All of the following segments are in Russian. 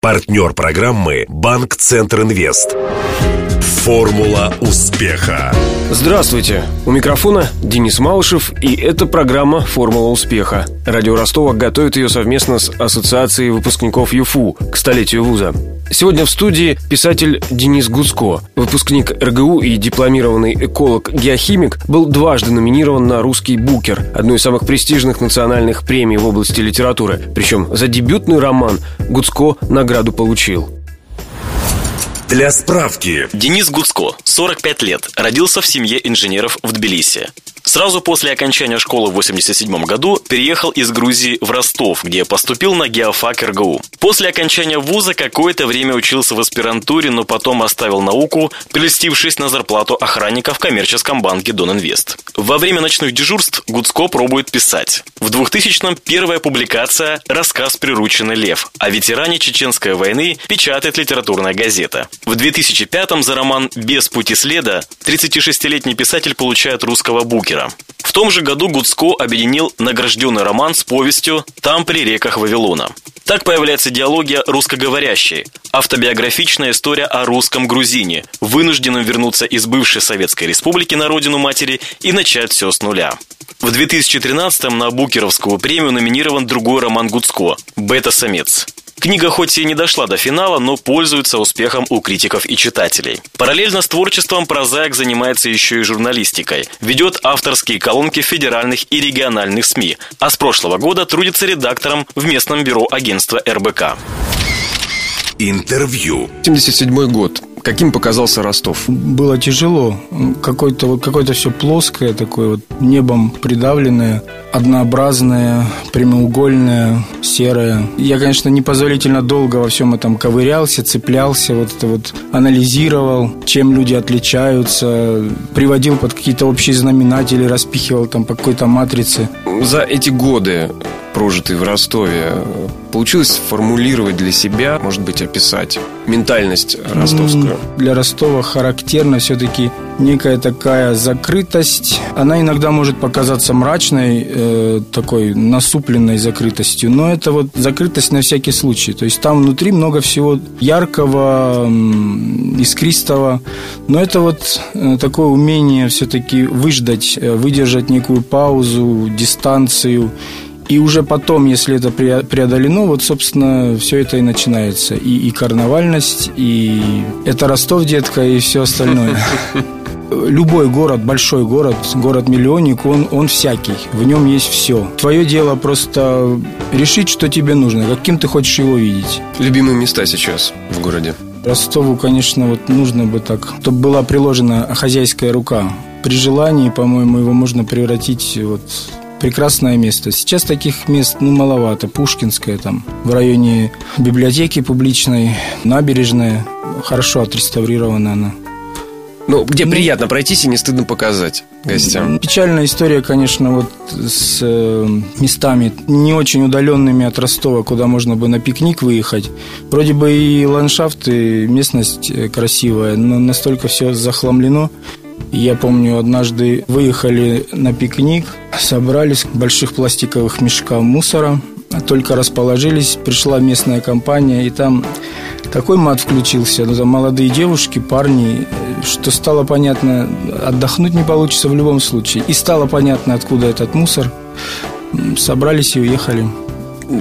Партнер программы «Банк Центр Инвест». Формула успеха. Здравствуйте! У микрофона Денис Малышев, и это программа «Формула успеха». Радио Ростова готовит ее совместно с Ассоциацией выпускников ЮФУ к столетию вуза. Сегодня в студии писатель Денис Гуцко. Выпускник РГУ и дипломированный эколог-геохимик был дважды номинирован на «Русский букер», одну из самых престижных национальных премий в области литературы. Причем за дебютный роман Гуцко награду получил. Для справки. Денис Гуцко, 45 лет, родился в семье инженеров в Тбилиси. Сразу после окончания школы в 87 году переехал из Грузии в Ростов, где поступил на геофак РГУ. После окончания вуза какое-то время учился в аспирантуре, но потом оставил науку, прелестившись на зарплату охранника в коммерческом банке Донинвест. Во время ночных дежурств Гуцко пробует писать. В 2000-м первая публикация «Рассказ прирученный лев» о ветеране Чеченской войны печатает литературная газета. В 2005-м за роман «Без пути следа» 36-летний писатель получает русского букера мира. В том же году Гуцко объединил награжденный роман с повестью «Там при реках Вавилона». Так появляется диалогия русскоговорящей, автобиографичная история о русском грузине, вынужденном вернуться из бывшей Советской Республики на родину матери и начать все с нуля. В 2013-м на Букеровскую премию номинирован другой роман Гуцко «Бета-самец». Книга хоть и не дошла до финала, но пользуется успехом у критиков и читателей. Параллельно с творчеством прозаик занимается еще и журналистикой. Ведет авторские колонки федеральных и региональных СМИ, а с прошлого года трудится редактором в местном бюро агентства РБК. Интервью. 77 год. Каким показался Ростов? Было тяжело. Какое-то вот какое-то все плоское, такое вот небом придавленное, однообразное, прямоугольное, серое. Я, конечно, непозволительно долго во всем этом ковырялся, цеплялся, вот это вот анализировал, чем люди отличаются, приводил под какие-то общие знаменатели, распихивал там по какой-то матрице. За эти годы прожитые в Ростове, получилось сформулировать для себя, может быть, описать ментальность ростовскую? Для Ростова характерна все-таки некая такая закрытость. Она иногда может показаться мрачной, э, такой насупленной закрытостью, но это вот закрытость на всякий случай. То есть там внутри много всего яркого, искристого, но это вот э, такое умение все-таки выждать, э, выдержать некую паузу, дистанцию и уже потом, если это преодолено, вот, собственно, все это и начинается. И, и карнавальность, и это Ростов, детка, и все остальное. Любой город, большой город, город-миллионник, он, он всякий. В нем есть все. Твое дело просто решить, что тебе нужно, каким ты хочешь его видеть. Любимые места сейчас в городе? Ростову, конечно, вот нужно бы так, чтобы была приложена хозяйская рука. При желании, по-моему, его можно превратить вот прекрасное место. Сейчас таких мест ну, маловато. Пушкинская там, в районе библиотеки публичной, набережная. Хорошо отреставрирована она. Ну, где ну, приятно пройтись и не стыдно показать гостям. Печальная история, конечно, вот с э, местами не очень удаленными от Ростова, куда можно бы на пикник выехать. Вроде бы и ландшафт, и местность э, красивая, но настолько все захламлено. Я помню, однажды выехали на пикник, собрались больших пластиковых мешках мусора, только расположились, пришла местная компания, и там такой мат включился, ну, там молодые девушки, парни, что стало понятно, отдохнуть не получится в любом случае. И стало понятно, откуда этот мусор. Собрались и уехали.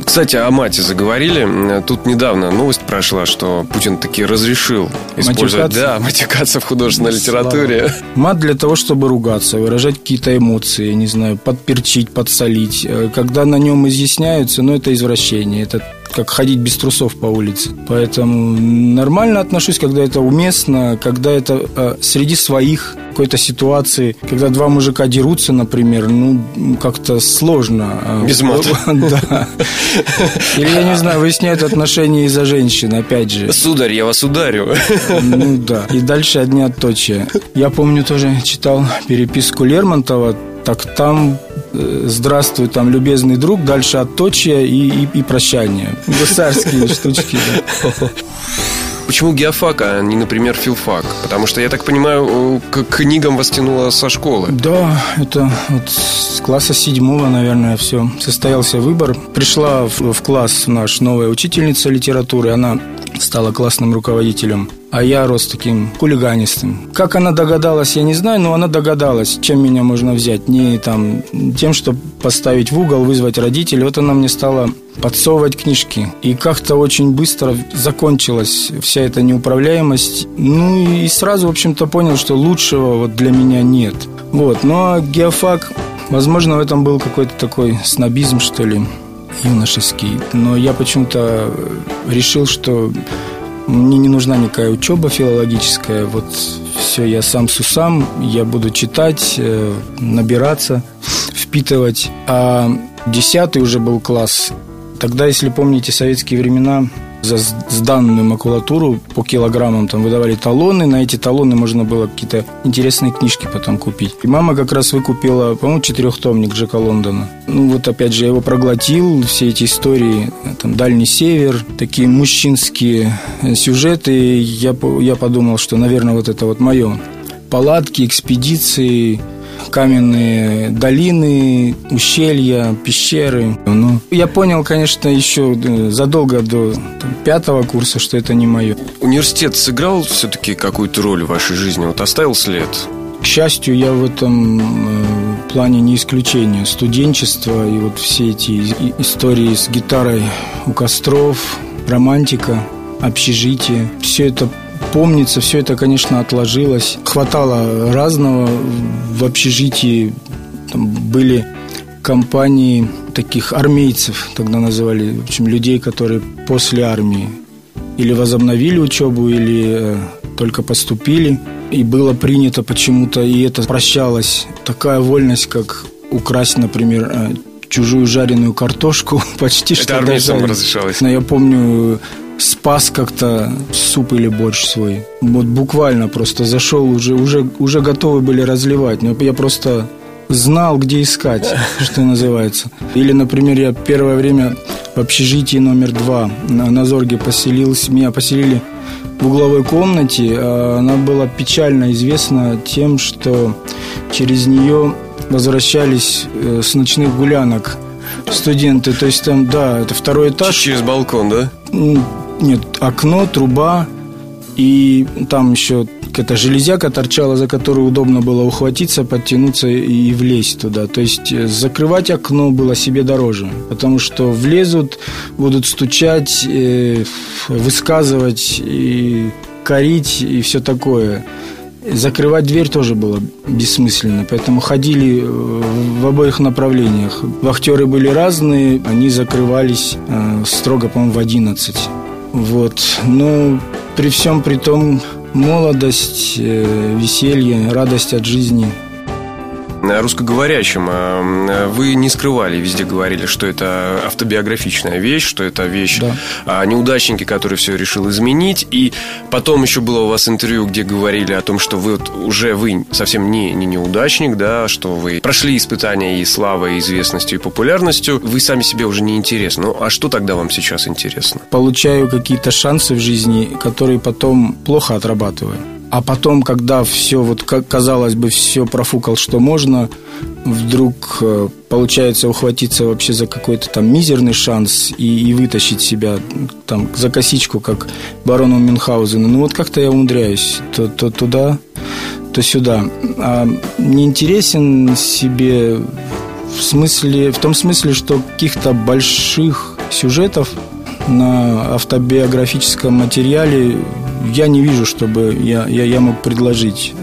Кстати, о мате заговорили. Тут недавно новость прошла, что Путин таки разрешил использовать... Матюкаться? Да, матюкаться в художественной литературе. Мат для того, чтобы ругаться, выражать какие-то эмоции, не знаю, подперчить, подсолить. Э, когда на нем изъясняются, ну, это извращение. Это как ходить без трусов по улице. Поэтому нормально отношусь, когда это уместно, когда это э, среди своих какой-то ситуации, когда два мужика дерутся, например, ну, как-то сложно. А без мата. Да. Или, я не знаю, выясняют отношения из-за женщин, опять же. Сударь, я вас ударю. Ну, да. И дальше одни отточия. Я помню, тоже читал переписку Лермонтова, так там здравствуй, там, любезный друг, дальше отточие и, и, и прощание. Гусарские штучки, да. Почему геофак, а не, например, филфак? Потому что, я так понимаю, к книгам вас тянуло со школы. Да, это вот с класса седьмого, наверное, все. Состоялся выбор. Пришла в, в класс наш новая учительница литературы. Она стала классным руководителем а я рос таким хулиганистым. Как она догадалась, я не знаю, но она догадалась, чем меня можно взять. Не там тем, что поставить в угол, вызвать родителей. Вот она мне стала подсовывать книжки. И как-то очень быстро закончилась вся эта неуправляемость. Ну и сразу, в общем-то, понял, что лучшего вот для меня нет. Вот. Но геофак, возможно, в этом был какой-то такой снобизм, что ли, юношеский. Но я почему-то решил, что мне не нужна никакая учеба филологическая. Вот все, я сам с усам, я буду читать, э, набираться, впитывать. А десятый уже был класс. Тогда, если помните советские времена, за сданную макулатуру по килограммам там выдавали талоны. На эти талоны можно было какие-то интересные книжки потом купить. И мама как раз выкупила, по-моему, четырехтомник Джека Лондона. Ну вот опять же, я его проглотил, все эти истории, там Дальний Север, такие мужчинские сюжеты. Я, я подумал, что, наверное, вот это вот мое. Палатки, экспедиции, каменные долины, ущелья, пещеры. Ну, я понял, конечно, еще э, задолго до там, пятого курса, что это не мое. Университет сыграл все-таки какую-то роль в вашей жизни? Вот оставил след? К счастью, я в этом э, плане не исключение. Студенчество и вот все эти истории с гитарой у костров, романтика, общежитие. Все это помнится, все это, конечно, отложилось. Хватало разного. В общежитии там были компании таких армейцев, тогда называли, в общем, людей, которые после армии или возобновили учебу, или э, только поступили. И было принято почему-то, и это прощалось, такая вольность, как украсть, например, э, чужую жареную картошку почти это что армейцам разрешалось. Но я помню, спас как-то суп или борщ свой. Вот буквально просто зашел, уже, уже, уже готовы были разливать. Но я просто знал, где искать, что называется. Или, например, я первое время в общежитии номер два на, на Зорге поселился. Меня поселили в угловой комнате. А она была печально известна тем, что через нее возвращались э, с ночных гулянок студенты. То есть там, да, это второй этаж. Через балкон, да? Нет, окно, труба, и там еще какая-то железяка торчала, за которую удобно было ухватиться, подтянуться и влезть туда. То есть э, закрывать окно было себе дороже, потому что влезут, будут стучать, э, высказывать, и корить и все такое. Закрывать дверь тоже было бессмысленно, поэтому ходили э, в обоих направлениях. Вахтеры были разные, они закрывались строго, по-моему, в 11. Вот. Но при всем при том молодость, э, веселье, радость от жизни – русскоговорящим. А, вы не скрывали, везде говорили, что это автобиографичная вещь, что это вещь да. о неудачнике, который все решил изменить. И потом еще было у вас интервью, где говорили о том, что вы вот уже вы совсем не, не неудачник, да, что вы прошли испытания и славой, и известностью, и популярностью. Вы сами себе уже не интересны. Ну, а что тогда вам сейчас интересно? Получаю какие-то шансы в жизни, которые потом плохо отрабатываю. А потом, когда все, вот казалось бы, все профукал, что можно, вдруг э, получается ухватиться вообще за какой-то там мизерный шанс и, и вытащить себя там за косичку, как барону Мюнхгаузена. Ну вот как-то я умудряюсь то, то туда, то сюда. А не интересен себе в смысле, в том смысле, что каких-то больших сюжетов на автобиографическом материале я не вижу, чтобы я, я, я мог предложить.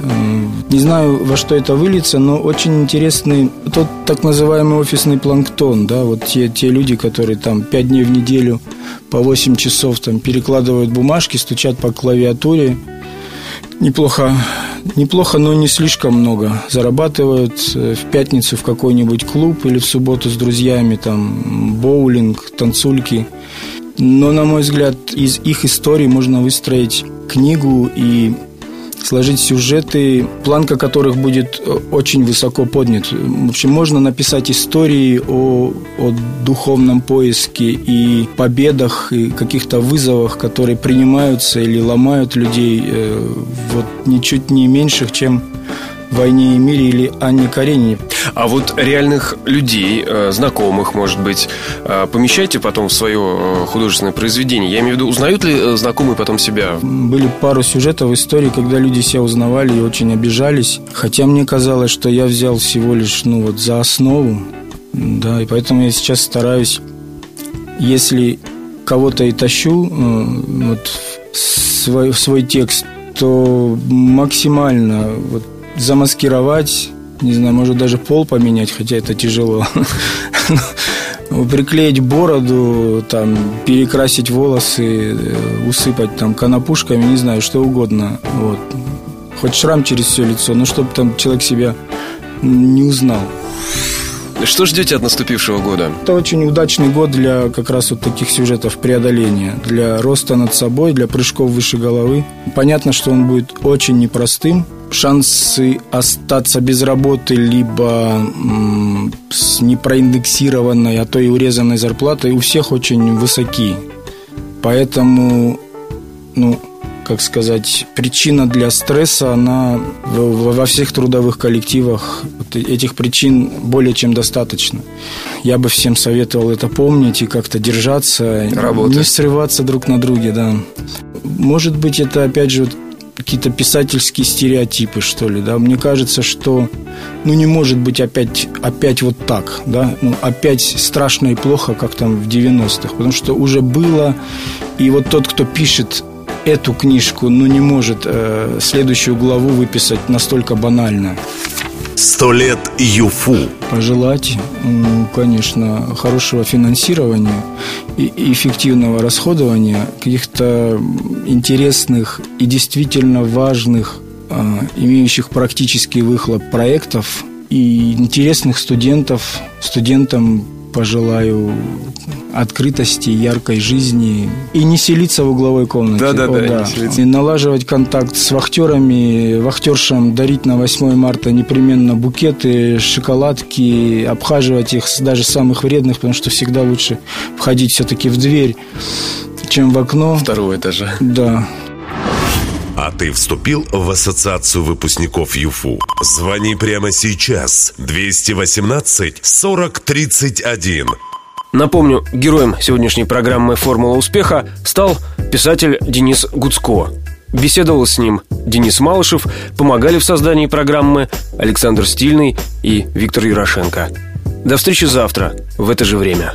Не знаю, во что это выльется, но очень интересный тот так называемый офисный планктон, да, вот те, те люди, которые там пять дней в неделю по 8 часов там перекладывают бумажки, стучат по клавиатуре, неплохо, неплохо, но не слишком много. Зарабатывают э, в пятницу в какой-нибудь клуб или в субботу с друзьями, там, боулинг, танцульки. Но, на мой взгляд, из их истории можно выстроить книгу и сложить сюжеты, планка которых будет э, очень высоко поднят. В общем, можно написать истории о, о духовном поиске и победах, и каких-то вызовах, которые принимаются или ломают людей э, вот ничуть не меньших, чем «Войне и мире» или Анне Каренине. А вот реальных людей, э, знакомых, может быть, э, помещайте потом в свое э, художественное произведение? Я имею в виду, узнают ли знакомые потом себя? Были пару сюжетов истории, когда люди себя узнавали и очень обижались. Хотя мне казалось, что я взял всего лишь ну, вот, за основу. Да, и поэтому я сейчас стараюсь, если кого-то и тащу вот, свой, свой текст, то максимально вот, замаскировать, не знаю, может даже пол поменять, хотя это тяжело. Ну, приклеить бороду, там, перекрасить волосы, э, усыпать там конопушками, не знаю, что угодно. Вот. Хоть шрам через все лицо, но чтобы там человек себя не узнал. Что ждете от наступившего года? Это очень удачный год для как раз вот таких сюжетов преодоления, для роста над собой, для прыжков выше головы. Понятно, что он будет очень непростым. Шансы остаться без работы, либо с непроиндексированной, а то и урезанной зарплатой у всех очень высоки. Поэтому, ну, как сказать, причина для стресса, она во всех трудовых коллективах, этих причин более чем достаточно. Я бы всем советовал это помнить и как-то держаться, Работать. не срываться друг на друге, да. Может быть, это, опять же, какие-то писательские стереотипы, что ли, да. Мне кажется, что, ну, не может быть опять, опять вот так, да, ну, опять страшно и плохо, как там в 90-х, потому что уже было, и вот тот, кто пишет эту книжку, ну, не может э, следующую главу выписать настолько банально. Сто лет ЮФУ. Пожелать, конечно, хорошего финансирования и эффективного расходования каких-то интересных и действительно важных, а, имеющих практический выхлоп проектов и интересных студентов, студентам пожелаю открытости, яркой жизни и не селиться в угловой комнате. Да, да, О, да. да. И налаживать контакт с вахтерами, вахтершам дарить на 8 марта непременно букеты, шоколадки, обхаживать их даже самых вредных, потому что всегда лучше входить все-таки в дверь, чем в окно. Второго этажа. Да. А ты вступил в ассоциацию выпускников ЮФУ? Звони прямо сейчас. 218 40 31. Напомню, героем сегодняшней программы «Формула успеха» стал писатель Денис Гуцко. Беседовал с ним Денис Малышев, помогали в создании программы Александр Стильный и Виктор Юрошенко. До встречи завтра в это же время.